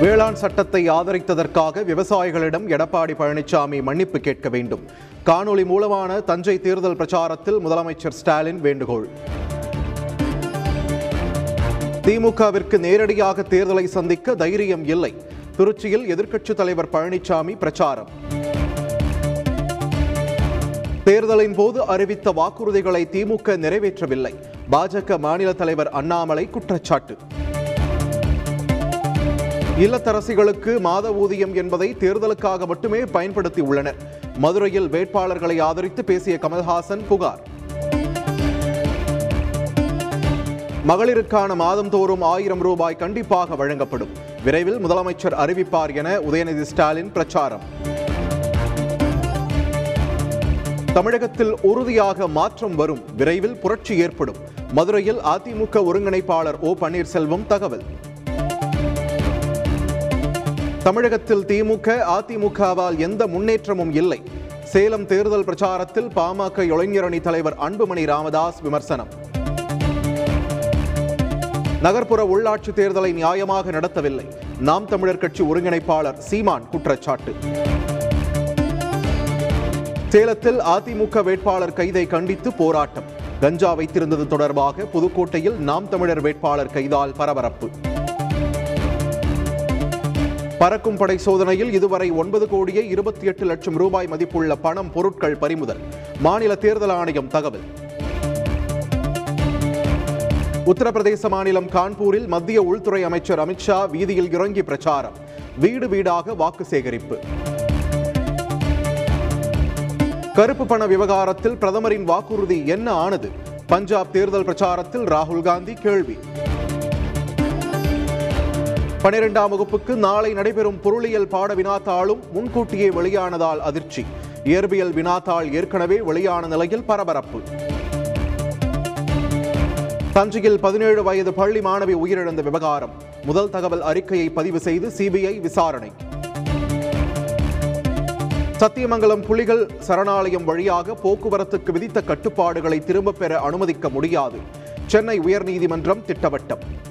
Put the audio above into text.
வேளாண் சட்டத்தை ஆதரித்ததற்காக விவசாயிகளிடம் எடப்பாடி பழனிசாமி மன்னிப்பு கேட்க வேண்டும். காணொளி மூலமான தஞ்சை தேர்தல் பிரச்சாரத்தில் முதலமைச்சர் ஸ்டாலின் வேண்டுகோள். திமுகவிற்கு நேரடியாக தேர்தலை சந்திக்க தைரியம் இல்லை. திருச்சியில் எதிர்க்கட்சித் தலைவர் பழனிசாமி பிரச்சாரம். தேர்தலின் போது அறிவித்த வாக்குறுதிகளை திமுக நிறைவேற்றவில்லை. பாஜக மாநில தலைவர் அண்ணாமலை குற்றச்சாட்டு. இல்லத்தரசிகளுக்கு மாத ஊதியம் என்பதை தேர்தலுக்காக மட்டுமே பயன்படுத்தி உள்ளனர். மதுரையில் வேட்பாளர்களை ஆதரித்து பேசிய கமல்ஹாசன் புகார். மகளிருக்கான மாதந்தோறும் ஆயிரம் ரூபாய் கண்டிப்பாக வழங்கப்படும். விரைவில் முதலமைச்சர் அறிவிப்பார் என உதயநிதி ஸ்டாலின் பிரச்சாரம். தமிழகத்தில் உறுதியாக மாற்றம் வரும். விரைவில் புரட்சி ஏற்படும். மதுரையில் அதிமுக ஒருங்கிணைப்பாளர் ஓ பன்னீர்செல்வம் தகவல். தமிழகத்தில் திமுக அதிமுகவால் எந்த முன்னேற்றமும் இல்லை. சேலம் தேர்தல் பிரச்சாரத்தில் பாமக இளைஞரணி தலைவர் அன்புமணி ராமதாஸ் விமர்சனம். நகர்ப்புற உள்ளாட்சி தேர்தலை நியாயமாக நடத்தவில்லை. நாம் தமிழர் கட்சி ஒருங்கிணைப்பாளர் சீமான் குற்றச்சாட்டு. சேலத்தில் அதிமுக வேட்பாளர் கைதை கண்டித்து போராட்டம். கஞ்சா வைத்திருந்தது தொடர்பாக புதுக்கோட்டையில் நாம் தமிழர் வேட்பாளர் கைதால் பரபரப்பு. பறக்கும் படை சோதனையில் இதுவரை ஒன்பது கோடியே இருபத்தி எட்டு லட்சம் ரூபாய் மதிப்புள்ள பணம் பொருட்கள் பறிமுதல். மாநில தேர்தல் ஆணையம் தகவல். உத்தரப்பிரதேச மாநிலம் கான்பூரில் மத்திய உள்துறை அமைச்சர் அமித்ஷா வீதியில் இறங்கி பிரச்சாரம். வீடு வீடாக வாக்கு சேகரிப்பு. கருப்பு பண விவகாரத்தில் பிரதமரின் வாக்குறுதி என்ன ஆனது? பஞ்சாப் தேர்தல் பிரச்சாரத்தில் ராகுல் காந்தி கேள்வி. பனிரெண்டாம் வகுப்புக்கு நாளை நடைபெறும் பொருளியல் பாட வினாத்தாளும் முன்கூட்டியே வெளியானதால் அதிர்ச்சி. இயற்பியல் வினாத்தாள் ஏற்கனவே வெளியான நிலையில் பரபரப்பு. தஞ்சையில் பதினேழு வயது பள்ளி மாணவி உயிரிழந்த விவகாரம். முதல் தகவல் அறிக்கையை பதிவு செய்து சிபிஐ விசாரணை. சத்தியமங்கலம் புலிகள் சரணாலயம் வழியாக போக்குவரத்துக்கு விதித்த கட்டுப்பாடுகளை திரும்பப் பெற அனுமதிக்க முடியாது. சென்னை உயர்நீதிமன்றம் திட்டவட்டம்.